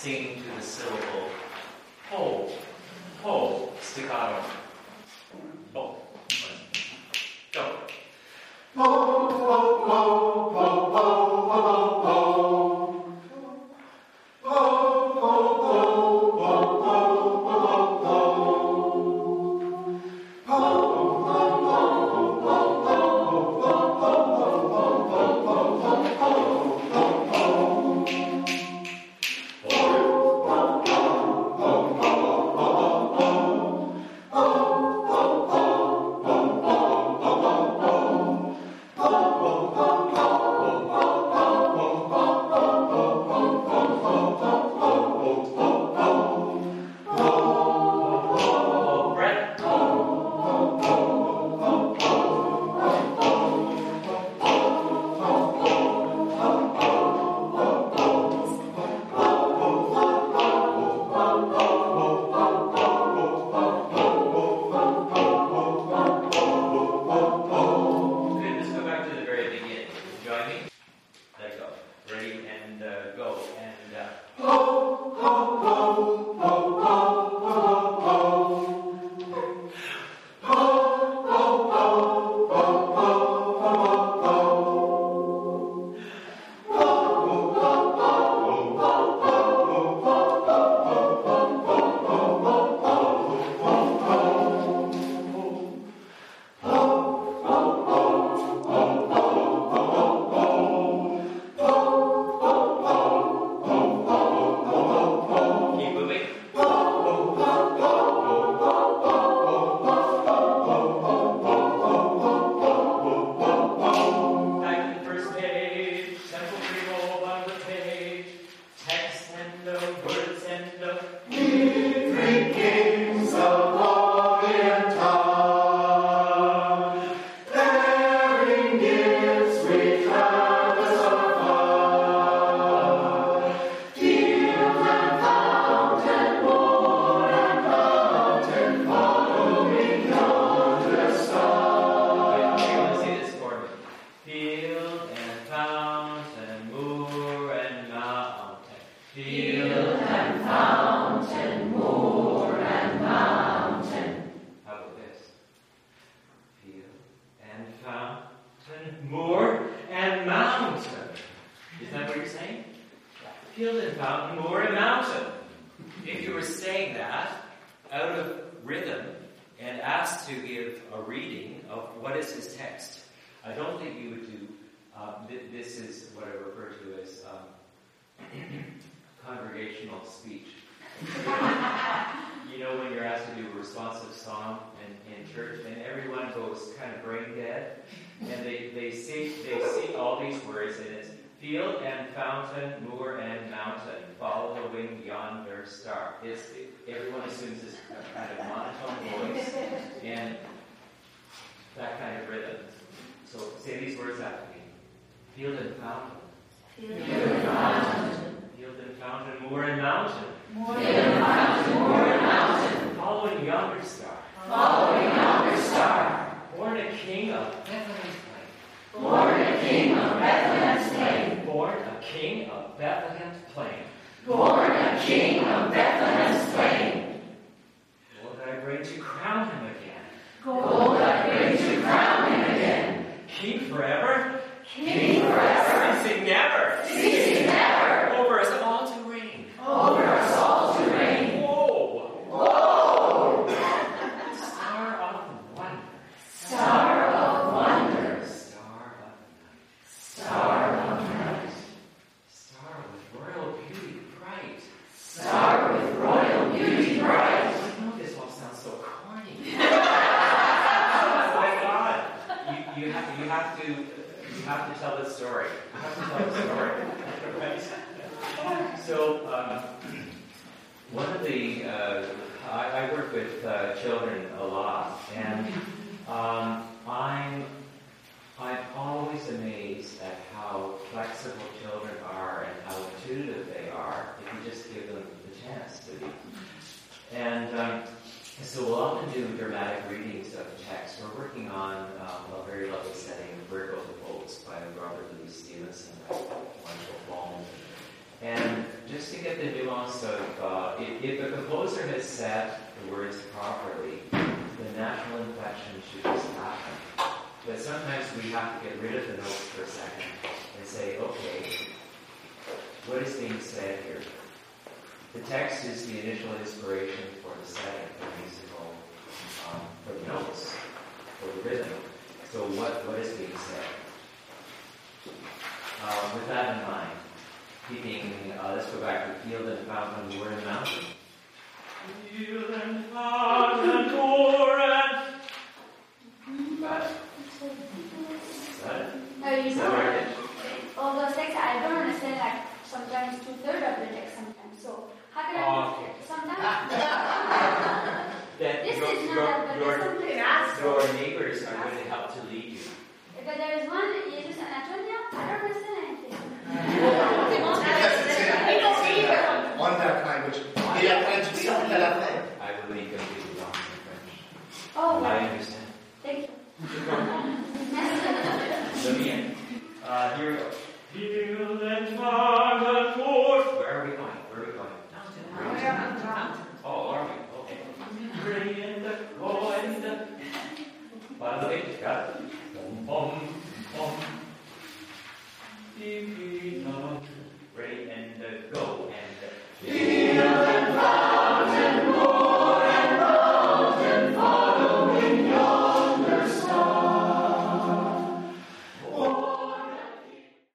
sing to the syllable that out of rhythm and asked to give a reading of what is his text, I don't think you would do. Uh, th- this is what I refer to as um, congregational speech. you know, when you're asked to do a responsive song in, in church, and everyone goes kind of brain dead, and they, they see they see all these words, and it's field and fountain, moor and mountain, following yonder star. It's, everyone assumes this kind of monotone voice and that kind of rhythm. So say these words after me. Field and fountain. Field and fountain, Field and fountain, moor and mountain. Moor and mountain, moor and mountain. Following yonder star. Following yonder star. Born a king of Born a king of Bethlehem's plain. Lord, I bring to crown him again. King forever. King forever. Ceasing never. Ceasing never. Over us all to reign. Over us all to reign. Whoa. Whoa. Star of wonder. Star of wonder. Star of night. Star of night. Star with royal beauty bright. Star with royal beauty bright. I know this all sounds so corny. oh my God! You, you have you have to you have to tell the story. You have to tell the story. Right? So um, one of the uh, I, I work with uh, children a lot, and um, I'm I'm always amazed at how flexible children are and how intuitive they are if you just give them the chance to be. And um, so we'll often do dramatic readings of text. We're working on um, a very lovely setting, Where Go the Boats by Robert Louis Stevenson, wonderful poem. And just to get the nuance of uh, if, if the composer has set the words properly, the natural inflection should just happen. But sometimes we have to get rid of the notes for a second and say, okay, what is being said here? The text is the initial inspiration for the setting, for the musical, um, for the notes, for the rhythm. So what, what is being said? Uh, with that in mind, keeping, uh, let's go back to field and fountain, moor and mountain. Field and fountain, moor and Got it? Got? Uh, you Is know, that right? all those texts, I don't understand like sometimes two thirds of the text sometimes. So how can I? Okay. Sometimes Then this your, is not your, that, your, your neighbors are going to help to lead you. But there is one Jesus and Antonia. I don't understand traduction à. I will be completely lost in French. Oh, I understand. thank you. Let me. Uh, here we go. Field and fountain, moor. Where are we going? Where are we going? Oh, are we? Okay. Bring in the coin. Bottom of the page. Got it. Bum, bum, bum. If you